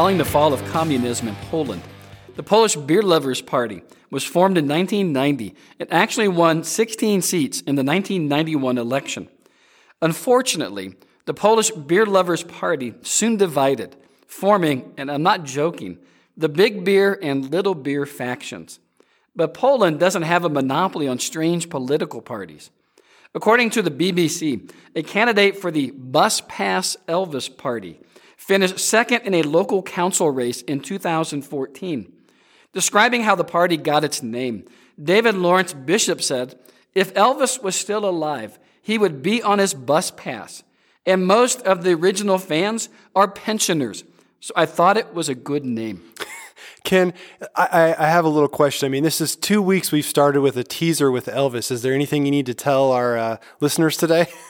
following the fall of communism in Poland. The Polish Beer Lovers Party was formed in 1990 and actually won 16 seats in the 1991 election. Unfortunately, the Polish Beer Lovers Party soon divided, forming, and I'm not joking, the big beer and little beer factions. But Poland doesn't have a monopoly on strange political parties. According to the BBC, a candidate for the Bus Pass Elvis Party finished second in a local council race in 2014. Describing how the party got its name, David Lawrence Bishop said, If Elvis was still alive, he would be on his bus pass. And most of the original fans are pensioners. So I thought it was a good name. Ken, I, I have a little question. I mean, this is two weeks we've started with a teaser with Elvis. Is there anything you need to tell our uh, listeners today?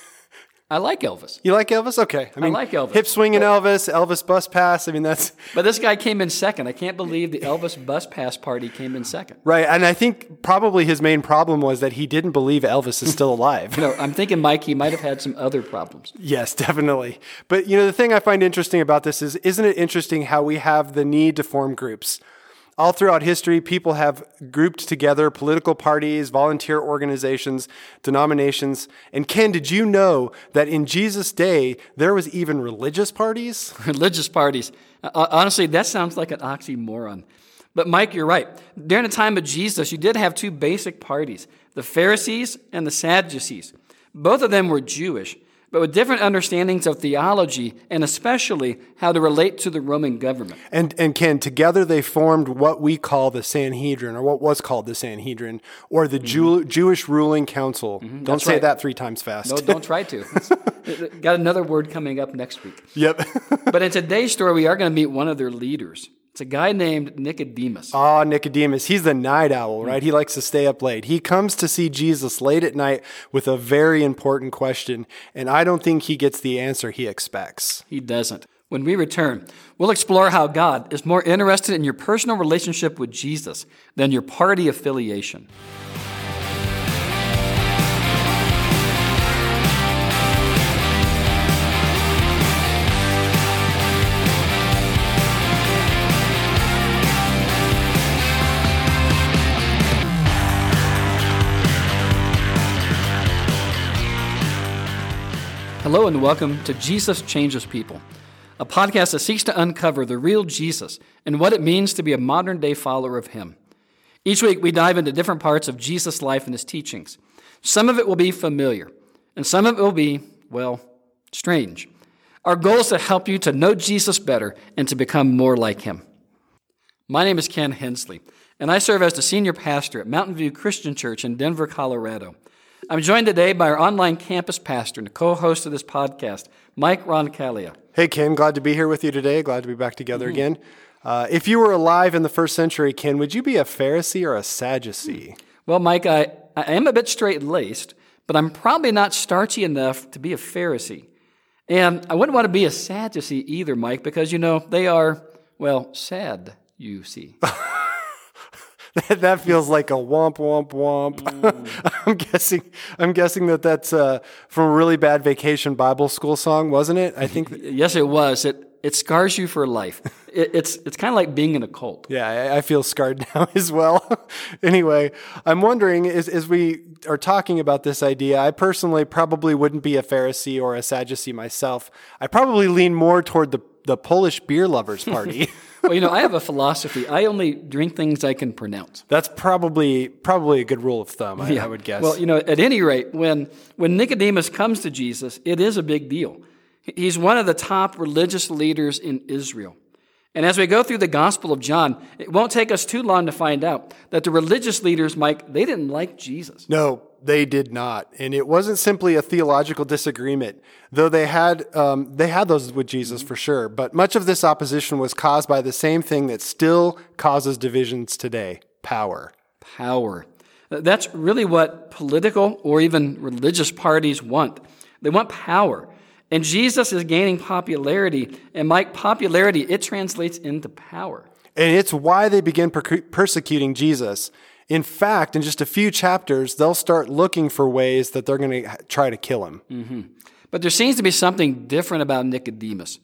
I like Elvis. You like Elvis? Okay. I, mean, I like Elvis. Hip swinging Elvis, Elvis bus pass. I mean, that's. But this guy came in second. I can't believe the Elvis bus pass party came in second. Right. And I think probably his main problem was that he didn't believe Elvis is still alive. you know, I'm thinking, Mike, he might have had some other problems. Yes, definitely. But, you know, the thing I find interesting about this is, isn't it interesting how we have the need to form groups? All throughout history, people have grouped together political parties, volunteer organizations, denominations. And Ken, did you know that in Jesus' day, there was even religious parties? religious parties. Uh, honestly, that sounds like an oxymoron. But Mike, you're right. During the time of Jesus, you did have two basic parties the Pharisees and the Sadducees. Both of them were Jewish but with different understandings of theology and especially how to relate to the Roman government. And, and Ken, together they formed what we call the Sanhedrin, or what was called the Sanhedrin, or the mm-hmm. Jew, Jewish ruling council. Mm-hmm. Don't say right. that three times fast. No, don't try to. got another word coming up next week. Yep. but in today's story, we are going to meet one of their leaders. It's a guy named Nicodemus. Ah, oh, Nicodemus. He's the night owl, right? He likes to stay up late. He comes to see Jesus late at night with a very important question, and I don't think he gets the answer he expects. He doesn't. When we return, we'll explore how God is more interested in your personal relationship with Jesus than your party affiliation. Hello and welcome to Jesus Changes People, a podcast that seeks to uncover the real Jesus and what it means to be a modern day follower of Him. Each week, we dive into different parts of Jesus' life and His teachings. Some of it will be familiar, and some of it will be, well, strange. Our goal is to help you to know Jesus better and to become more like Him. My name is Ken Hensley, and I serve as the senior pastor at Mountain View Christian Church in Denver, Colorado. I'm joined today by our online campus pastor and co host of this podcast, Mike Roncalia. Hey, Ken, glad to be here with you today. Glad to be back together mm-hmm. again. Uh, if you were alive in the first century, Ken, would you be a Pharisee or a Sadducee? Well, Mike, I, I am a bit straight laced, but I'm probably not starchy enough to be a Pharisee. And I wouldn't want to be a Sadducee either, Mike, because, you know, they are, well, sad, you see. that that feels like a womp womp womp. Mm. I'm guessing. I'm guessing that that's uh, from a really bad vacation Bible school song, wasn't it? I think. yes, it was. It it scars you for life. It, it's it's kind of like being in a cult. Yeah, I, I feel scarred now as well. anyway, I'm wondering as as we are talking about this idea, I personally probably wouldn't be a Pharisee or a Sadducee myself. I probably lean more toward the the Polish beer lovers party. well, you know, I have a philosophy. I only drink things I can pronounce. That's probably probably a good rule of thumb. I, yeah. I would guess. Well, you know, at any rate, when when Nicodemus comes to Jesus, it is a big deal. He's one of the top religious leaders in Israel. And as we go through the Gospel of John, it won't take us too long to find out that the religious leaders, Mike, they didn't like Jesus. No, they did not, and it wasn't simply a theological disagreement. Though they had um, they had those with Jesus for sure, but much of this opposition was caused by the same thing that still causes divisions today: power. Power. That's really what political or even religious parties want. They want power. And Jesus is gaining popularity. And Mike, popularity, it translates into power. And it's why they begin per- persecuting Jesus. In fact, in just a few chapters, they'll start looking for ways that they're going to try to kill him. Mm-hmm. But there seems to be something different about Nicodemus.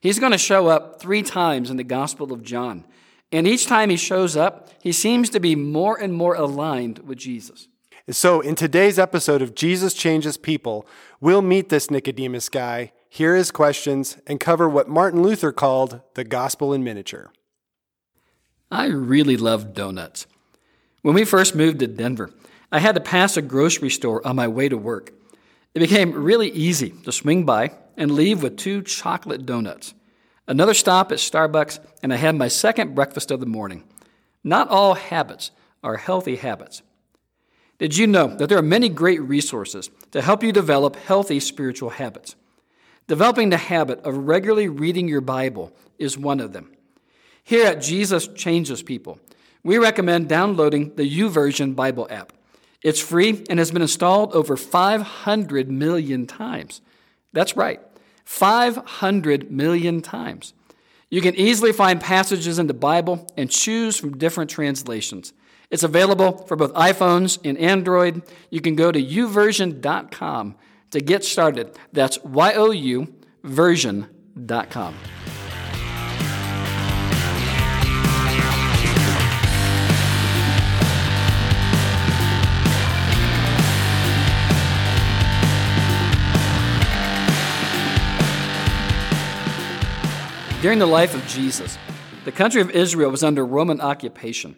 He's going to show up three times in the Gospel of John. And each time he shows up, he seems to be more and more aligned with Jesus. So, in today's episode of Jesus Changes People, we'll meet this Nicodemus guy, hear his questions, and cover what Martin Luther called the gospel in miniature. I really love donuts. When we first moved to Denver, I had to pass a grocery store on my way to work. It became really easy to swing by and leave with two chocolate donuts. Another stop at Starbucks, and I had my second breakfast of the morning. Not all habits are healthy habits. Did you know that there are many great resources to help you develop healthy spiritual habits? Developing the habit of regularly reading your Bible is one of them. Here at Jesus Changes People, we recommend downloading the YouVersion Bible app. It's free and has been installed over 500 million times. That's right, 500 million times. You can easily find passages in the Bible and choose from different translations. It's available for both iPhones and Android. You can go to youversion.com to get started. That's Y O U version.com. During the life of Jesus, the country of Israel was under Roman occupation.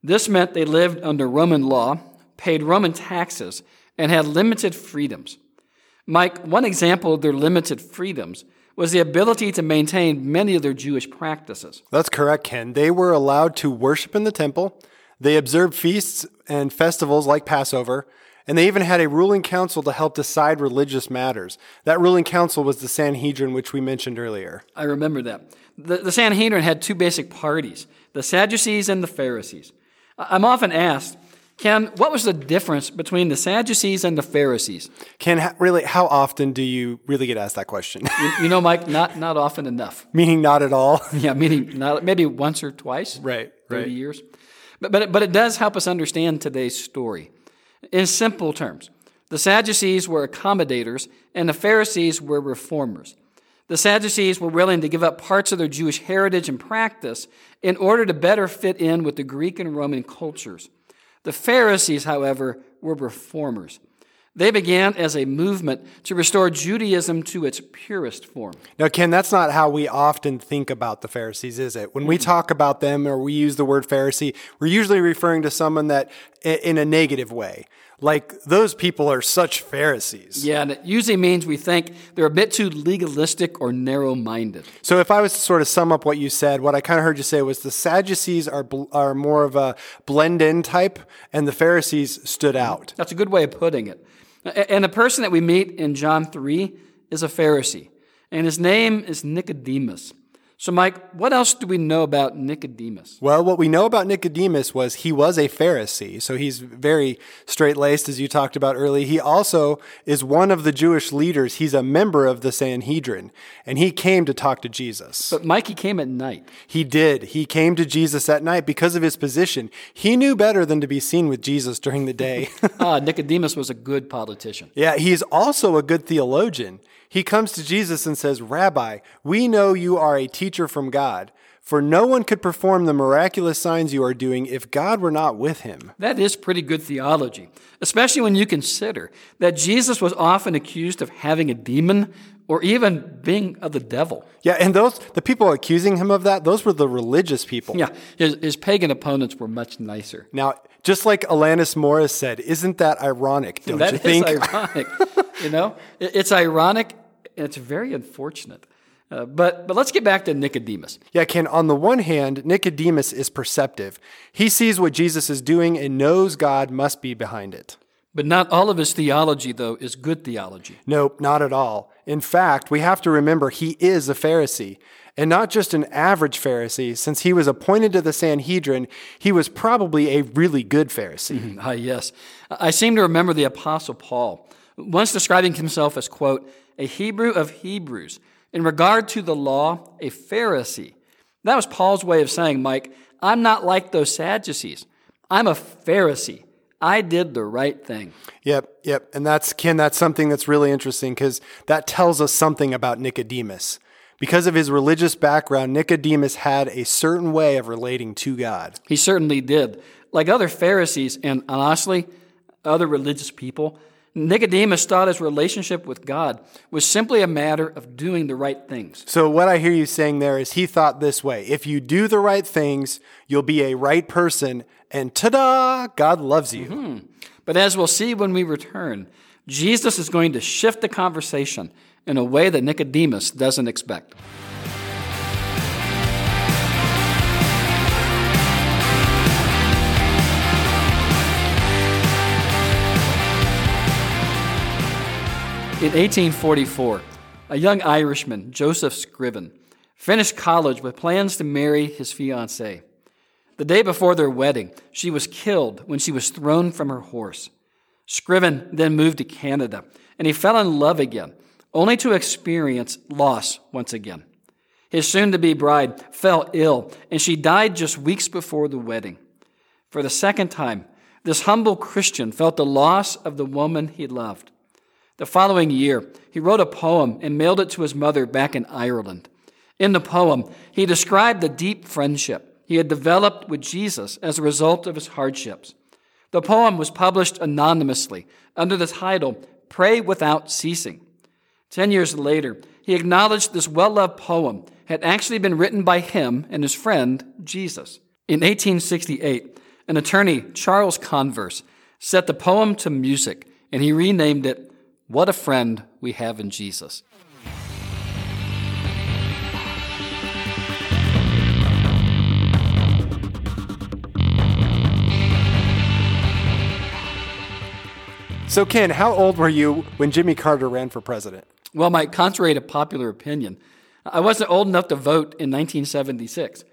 This meant they lived under Roman law, paid Roman taxes, and had limited freedoms. Mike, one example of their limited freedoms was the ability to maintain many of their Jewish practices. That's correct, Ken. They were allowed to worship in the temple, they observed feasts and festivals like Passover, and they even had a ruling council to help decide religious matters. That ruling council was the Sanhedrin, which we mentioned earlier. I remember that. The, the Sanhedrin had two basic parties the Sadducees and the Pharisees. I'm often asked, Ken, what was the difference between the Sadducees and the Pharisees? Ken, really, how often do you really get asked that question? you, you, know, Mike, not, not often enough. meaning not at all? yeah, meaning not, maybe once or twice. Right, 30 right. years. But, but, but it does help us understand today's story. In simple terms, the Sadducees were accommodators and the Pharisees were reformers. The Sadducees were willing to give up parts of their Jewish heritage and practice in order to better fit in with the Greek and Roman cultures. The Pharisees, however, were reformers. They began as a movement to restore Judaism to its purest form. Now, Ken, that's not how we often think about the Pharisees, is it? When we talk about them or we use the word Pharisee, we're usually referring to someone that in a negative way. Like those people are such Pharisees. Yeah, and it usually means we think they're a bit too legalistic or narrow minded. So, if I was to sort of sum up what you said, what I kind of heard you say was the Sadducees are, are more of a blend in type, and the Pharisees stood mm-hmm. out. That's a good way of putting it. And the person that we meet in John 3 is a Pharisee, and his name is Nicodemus. So, Mike, what else do we know about Nicodemus? Well, what we know about Nicodemus was he was a Pharisee. So he's very straight laced, as you talked about early. He also is one of the Jewish leaders. He's a member of the Sanhedrin, and he came to talk to Jesus. But Mike, he came at night. He did. He came to Jesus at night because of his position. He knew better than to be seen with Jesus during the day. ah, Nicodemus was a good politician. Yeah, he's also a good theologian. He comes to Jesus and says, Rabbi, we know you are a teacher from God, for no one could perform the miraculous signs you are doing if God were not with him. That is pretty good theology, especially when you consider that Jesus was often accused of having a demon or even being of the devil. Yeah, and those the people accusing him of that, those were the religious people. Yeah, his, his pagan opponents were much nicer. Now, just like Alanis Morissette, isn't that ironic, don't that you think? That is ironic. you know, it's ironic and it's very unfortunate. Uh, but, but let's get back to Nicodemus. Yeah, Ken, on the one hand, Nicodemus is perceptive. He sees what Jesus is doing and knows God must be behind it. But not all of his theology, though, is good theology. Nope, not at all. In fact, we have to remember he is a Pharisee, and not just an average Pharisee. Since he was appointed to the Sanhedrin, he was probably a really good Pharisee. Ah, yes. I seem to remember the Apostle Paul once describing himself as, quote, a Hebrew of Hebrews, in regard to the law, a Pharisee. That was Paul's way of saying, Mike, I'm not like those Sadducees. I'm a Pharisee. I did the right thing. Yep, yep. And that's, Ken, that's something that's really interesting because that tells us something about Nicodemus. Because of his religious background, Nicodemus had a certain way of relating to God. He certainly did. Like other Pharisees and honestly, other religious people, Nicodemus thought his relationship with God was simply a matter of doing the right things. So, what I hear you saying there is he thought this way if you do the right things, you'll be a right person, and ta da, God loves you. Mm-hmm. But as we'll see when we return, Jesus is going to shift the conversation in a way that Nicodemus doesn't expect. In 1844, a young Irishman, Joseph Scriven, finished college with plans to marry his fiancée. The day before their wedding, she was killed when she was thrown from her horse. Scriven then moved to Canada, and he fell in love again, only to experience loss once again. His soon to be bride fell ill, and she died just weeks before the wedding. For the second time, this humble Christian felt the loss of the woman he loved. The following year, he wrote a poem and mailed it to his mother back in Ireland. In the poem, he described the deep friendship he had developed with Jesus as a result of his hardships. The poem was published anonymously under the title Pray Without Ceasing. Ten years later, he acknowledged this well loved poem had actually been written by him and his friend, Jesus. In 1868, an attorney, Charles Converse, set the poem to music and he renamed it what a friend we have in Jesus. So, Ken, how old were you when Jimmy Carter ran for president? Well, Mike, contrary to popular opinion, I wasn't old enough to vote in 1976.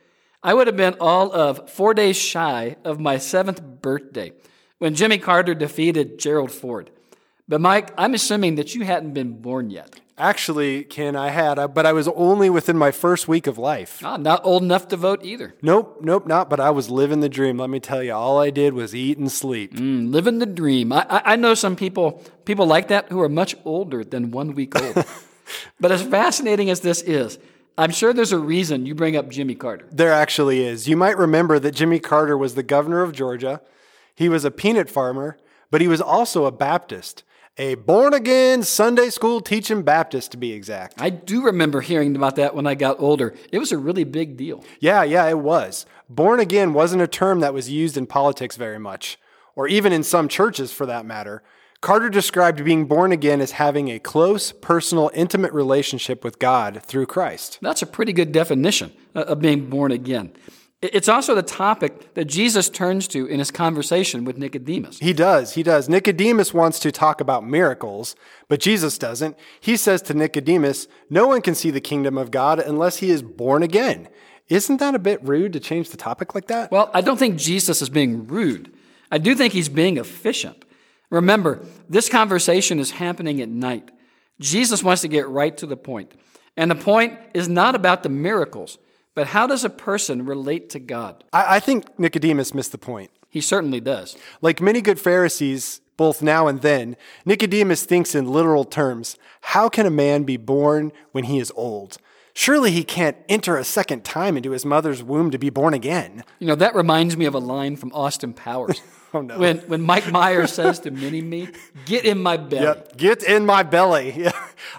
I would have been all of four days shy of my seventh birthday when Jimmy Carter defeated Gerald Ford. But, Mike, I'm assuming that you hadn't been born yet. Actually, Ken, I had, but I was only within my first week of life. Ah, not old enough to vote either. Nope, nope, not. But I was living the dream. Let me tell you, all I did was eat and sleep. Mm, living the dream. I, I, I know some people people like that who are much older than one week old. but as fascinating as this is, I'm sure there's a reason you bring up Jimmy Carter. There actually is. You might remember that Jimmy Carter was the governor of Georgia. He was a peanut farmer, but he was also a Baptist, a born again Sunday school teaching Baptist to be exact. I do remember hearing about that when I got older. It was a really big deal. Yeah, yeah, it was. Born again wasn't a term that was used in politics very much, or even in some churches for that matter. Carter described being born again as having a close, personal, intimate relationship with God through Christ. That's a pretty good definition uh, of being born again. It's also the topic that Jesus turns to in his conversation with Nicodemus. He does, he does. Nicodemus wants to talk about miracles, but Jesus doesn't. He says to Nicodemus, No one can see the kingdom of God unless he is born again. Isn't that a bit rude to change the topic like that? Well, I don't think Jesus is being rude. I do think he's being efficient. Remember, this conversation is happening at night. Jesus wants to get right to the point. And the point is not about the miracles, but how does a person relate to God? I, I think Nicodemus missed the point. He certainly does. Like many good Pharisees, both now and then, Nicodemus thinks in literal terms how can a man be born when he is old? Surely he can't enter a second time into his mother's womb to be born again. You know, that reminds me of a line from Austin Powers. Oh, no. When, when Mike Myers says to Mini Me, get in my belly. Yep. Get in my belly. Yeah.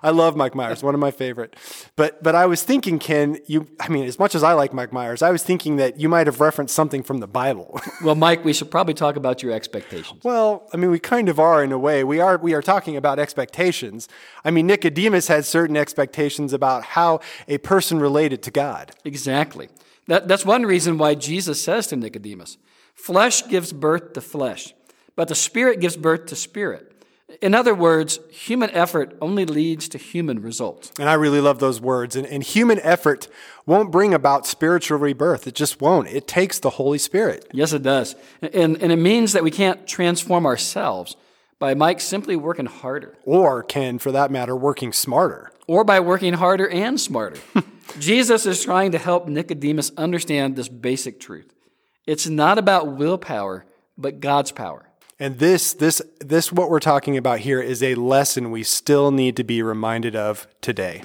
I love Mike Myers, one of my favorite. But but I was thinking, Ken, you I mean, as much as I like Mike Myers, I was thinking that you might have referenced something from the Bible. Well, Mike, we should probably talk about your expectations. well, I mean, we kind of are in a way. We are we are talking about expectations. I mean, Nicodemus had certain expectations about how a person related to God. Exactly. That, that's one reason why Jesus says to Nicodemus, flesh gives birth to flesh, but the spirit gives birth to spirit. In other words, human effort only leads to human results. And I really love those words. And, and human effort won't bring about spiritual rebirth. It just won't. It takes the Holy Spirit. Yes, it does. And, and it means that we can't transform ourselves by Mike simply working harder Or, Ken, for that matter, working smarter. or by working harder and smarter. Jesus is trying to help Nicodemus understand this basic truth. It's not about willpower, but God's power. And this, this, this, what we're talking about here is a lesson we still need to be reminded of today.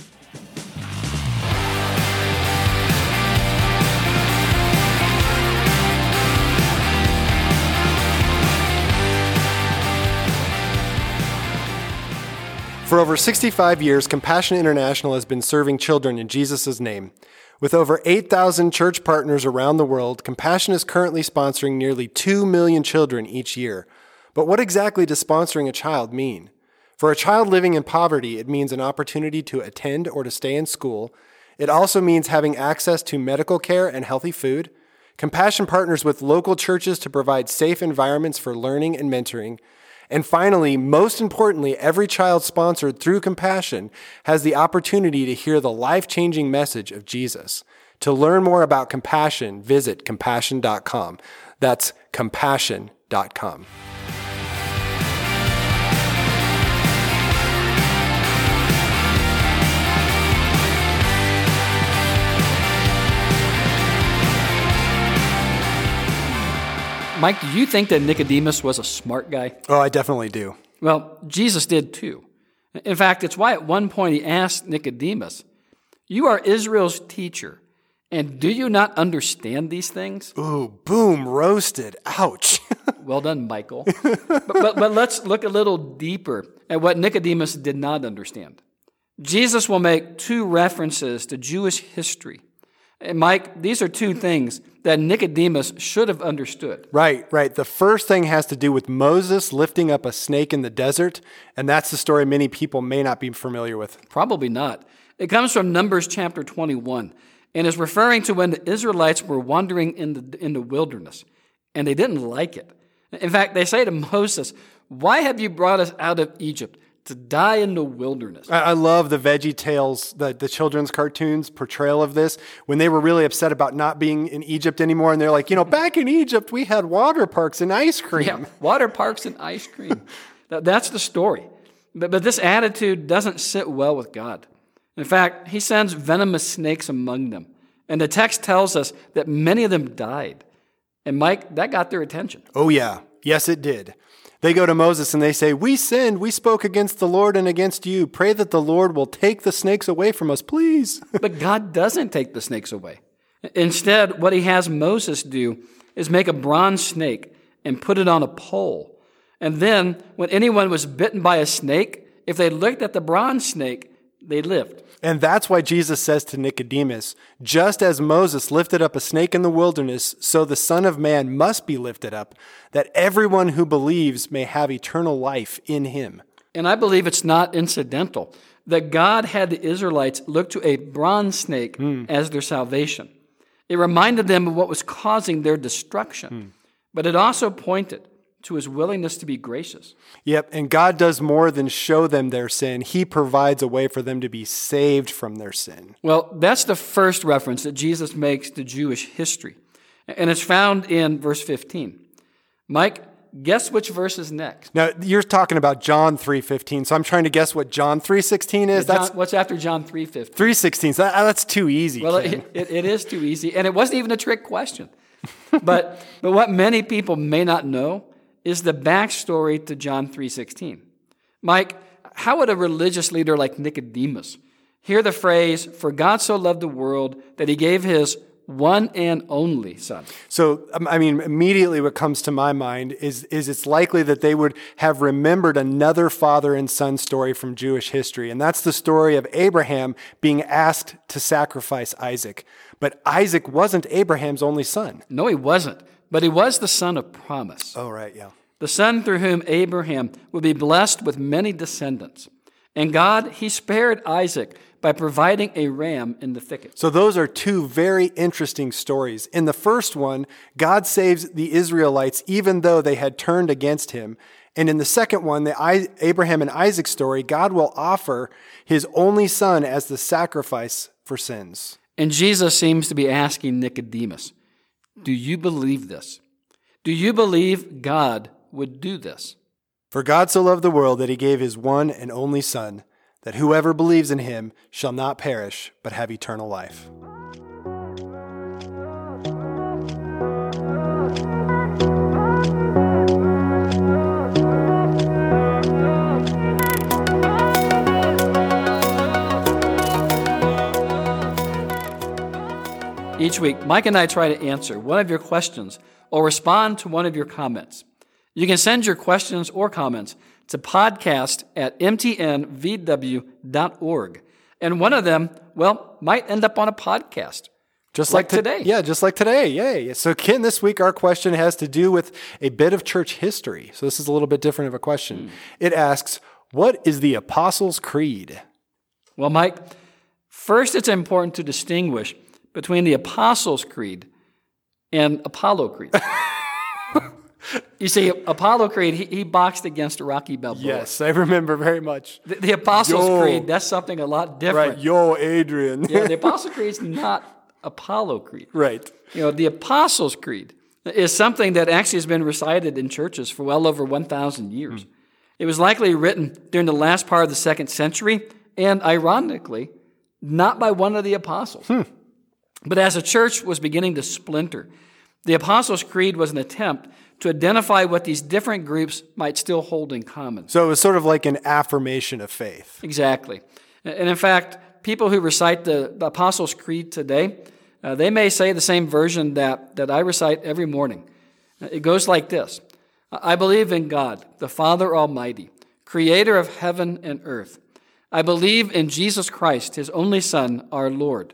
For over 65 years, Compassion International has been serving children in Jesus' name. With over 8,000 church partners around the world, Compassion is currently sponsoring nearly 2 million children each year. But what exactly does sponsoring a child mean? For a child living in poverty, it means an opportunity to attend or to stay in school. It also means having access to medical care and healthy food. Compassion partners with local churches to provide safe environments for learning and mentoring. And finally, most importantly, every child sponsored through Compassion has the opportunity to hear the life changing message of Jesus. To learn more about compassion, visit compassion.com. That's compassion.com. Mike, do you think that Nicodemus was a smart guy? Oh, I definitely do. Well, Jesus did too. In fact, it's why at one point he asked Nicodemus, You are Israel's teacher, and do you not understand these things? Ooh, boom, roasted. Ouch. well done, Michael. but, but, but let's look a little deeper at what Nicodemus did not understand. Jesus will make two references to Jewish history. And Mike, these are two things that Nicodemus should have understood. Right, right. The first thing has to do with Moses lifting up a snake in the desert, and that's the story many people may not be familiar with. Probably not. It comes from Numbers chapter 21 and is referring to when the Israelites were wandering in the, in the wilderness, and they didn't like it. In fact, they say to Moses, Why have you brought us out of Egypt? To die in the wilderness. I, I love the Veggie Tales, the, the children's cartoons portrayal of this when they were really upset about not being in Egypt anymore. And they're like, you know, back in Egypt, we had water parks and ice cream. Yeah, water parks and ice cream. that, that's the story. But, but this attitude doesn't sit well with God. In fact, he sends venomous snakes among them. And the text tells us that many of them died. And Mike, that got their attention. Oh, yeah. Yes, it did. They go to Moses and they say, We sinned. We spoke against the Lord and against you. Pray that the Lord will take the snakes away from us, please. but God doesn't take the snakes away. Instead, what he has Moses do is make a bronze snake and put it on a pole. And then, when anyone was bitten by a snake, if they looked at the bronze snake, they lived. And that's why Jesus says to Nicodemus, just as Moses lifted up a snake in the wilderness, so the Son of Man must be lifted up, that everyone who believes may have eternal life in him. And I believe it's not incidental that God had the Israelites look to a bronze snake mm. as their salvation. It reminded them of what was causing their destruction, mm. but it also pointed to his willingness to be gracious. Yep, and God does more than show them their sin. He provides a way for them to be saved from their sin. Well, that's the first reference that Jesus makes to Jewish history. And it's found in verse 15. Mike, guess which verse is next? Now, you're talking about John 3:15. So I'm trying to guess what John 3:16 is. Yeah, John, that's what's after John 3:15. 3:16. So that, that's too easy. Well, it, it, it is too easy, and it wasn't even a trick question. but but what many people may not know is the backstory to John 3:16. Mike, how would a religious leader like Nicodemus hear the phrase for God so loved the world that he gave his one and only son. So, um, I mean, immediately what comes to my mind is, is it's likely that they would have remembered another father and son story from Jewish history. And that's the story of Abraham being asked to sacrifice Isaac. But Isaac wasn't Abraham's only son. No, he wasn't but he was the son of promise. Oh, right, yeah. The son through whom Abraham would be blessed with many descendants. And God, he spared Isaac by providing a ram in the thicket. So, those are two very interesting stories. In the first one, God saves the Israelites even though they had turned against him. And in the second one, the Abraham and Isaac story, God will offer his only son as the sacrifice for sins. And Jesus seems to be asking Nicodemus, do you believe this? Do you believe God would do this? For God so loved the world that he gave his one and only Son, that whoever believes in him shall not perish, but have eternal life. Each week, Mike and I try to answer one of your questions or respond to one of your comments. You can send your questions or comments to podcast at mtnvw.org. And one of them, well, might end up on a podcast. Just Like like, to- today. Yeah, just like today. Yay. So, Ken, this week our question has to do with a bit of church history. So, this is a little bit different of a question. Hmm. It asks, What is the Apostles' Creed? Well, Mike, first it's important to distinguish between the Apostles' Creed and Apollo Creed. you see, Apollo Creed, he, he boxed against Rocky Balboa. Yes, I remember very much. The, the Apostles' Yo. Creed, that's something a lot different. Right. Yo, Adrian. Yeah, the Apostles' Creed is not Apollo Creed. right. You know, the Apostles' Creed is something that actually has been recited in churches for well over 1,000 years. Hmm. It was likely written during the last part of the second century, and ironically, not by one of the apostles. Hmm. But as the church was beginning to splinter, the Apostles' Creed was an attempt to identify what these different groups might still hold in common. So, it was sort of like an affirmation of faith. Exactly. And in fact, people who recite the, the Apostles' Creed today, uh, they may say the same version that, that I recite every morning. It goes like this I believe in God, the Father Almighty, creator of heaven and earth. I believe in Jesus Christ, his only Son, our Lord.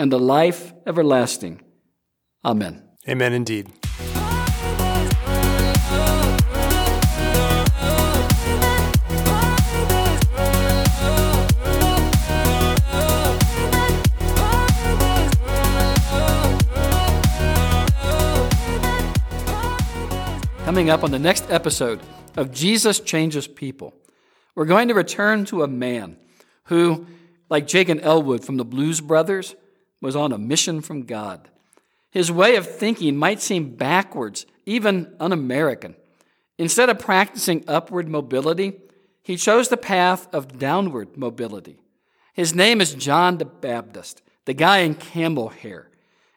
and the life everlasting. Amen. Amen, indeed. Coming up on the next episode of Jesus Changes People, we're going to return to a man who, like Jake and Elwood from the Blues Brothers, was on a mission from God. His way of thinking might seem backwards, even un American. Instead of practicing upward mobility, he chose the path of downward mobility. His name is John the Baptist, the guy in camel hair.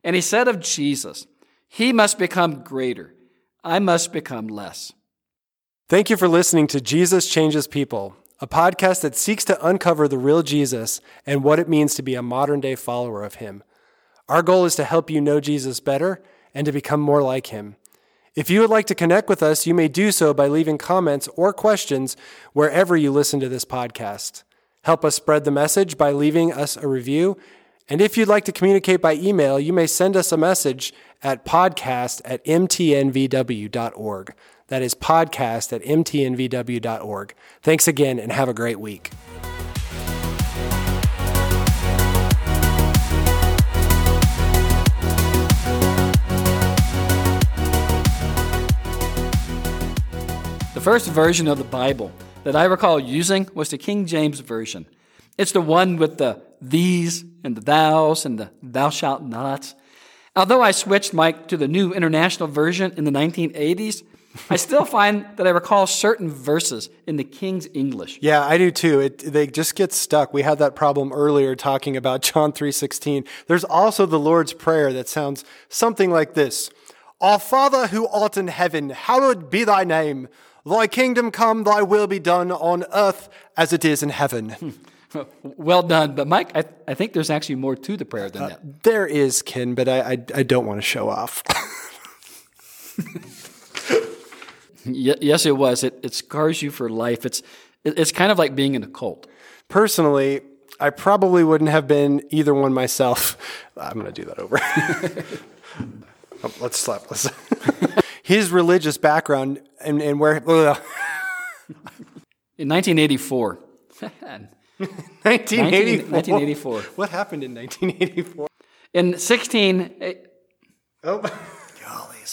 And he said of Jesus, He must become greater, I must become less. Thank you for listening to Jesus Changes People, a podcast that seeks to uncover the real Jesus and what it means to be a modern day follower of him. Our goal is to help you know Jesus better and to become more like him. If you would like to connect with us, you may do so by leaving comments or questions wherever you listen to this podcast. Help us spread the message by leaving us a review. And if you'd like to communicate by email, you may send us a message at podcast at mtnvw.org. That is podcast at mtnvw.org. Thanks again and have a great week. The first version of the Bible that I recall using was the King James Version. It's the one with the these and the thous and the thou shalt nots. Although I switched, Mike, to the New International Version in the 1980s, I still find that I recall certain verses in the King's English. Yeah, I do too. It, they just get stuck. We had that problem earlier talking about John 3:16. There's also the Lord's Prayer that sounds something like this. Our Father who art in heaven, hallowed be thy name. Thy kingdom come, thy will be done on earth as it is in heaven. Hmm. Well done. But, Mike, I, I think there's actually more to the prayer than uh, that. there is, Ken, but I, I, I don't want to show off. Yes, it was. It, it scars you for life. It's, it's kind of like being in a cult. Personally, I probably wouldn't have been either one myself. I'm going to do that over. Oh, let's slap. Let's. His religious background and, and where. In 1984, 1984. 1984. What happened in 1984? in 16, eh, Oh,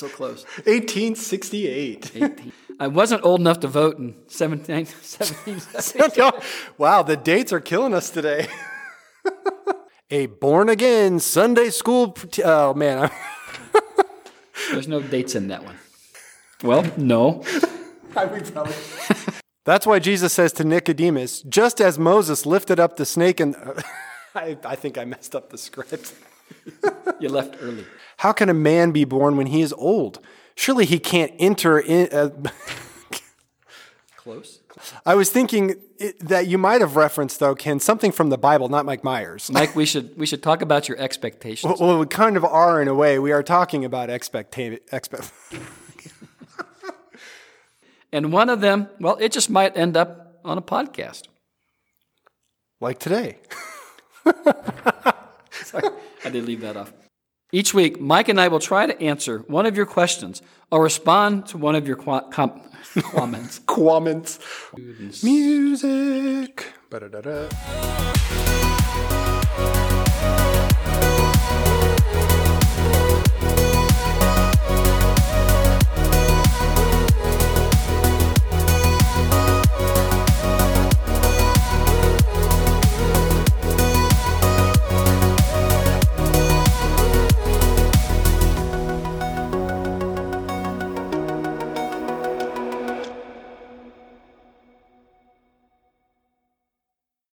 so close. 1868. 18. I wasn't old enough to vote in 17, 17 wow, the dates are killing us today. A born again Sunday school. T- oh, man. There's no dates in that one. Well, no. I would probably. That's why Jesus says to Nicodemus, just as Moses lifted up the snake and. I, I think I messed up the script. You left early. How can a man be born when he is old? Surely he can't enter in. Uh, Close. I was thinking that you might have referenced, though, Ken, something from the Bible, not Mike Myers. Mike, we should we should talk about your expectations. Well, we kind of are in a way. We are talking about expecta- expect. And one of them, well, it just might end up on a podcast. like today. I did leave that off. Each week, Mike and I will try to answer one of your questions or respond to one of your qua- com- comments. Comments. Music. Ba-da-da-da.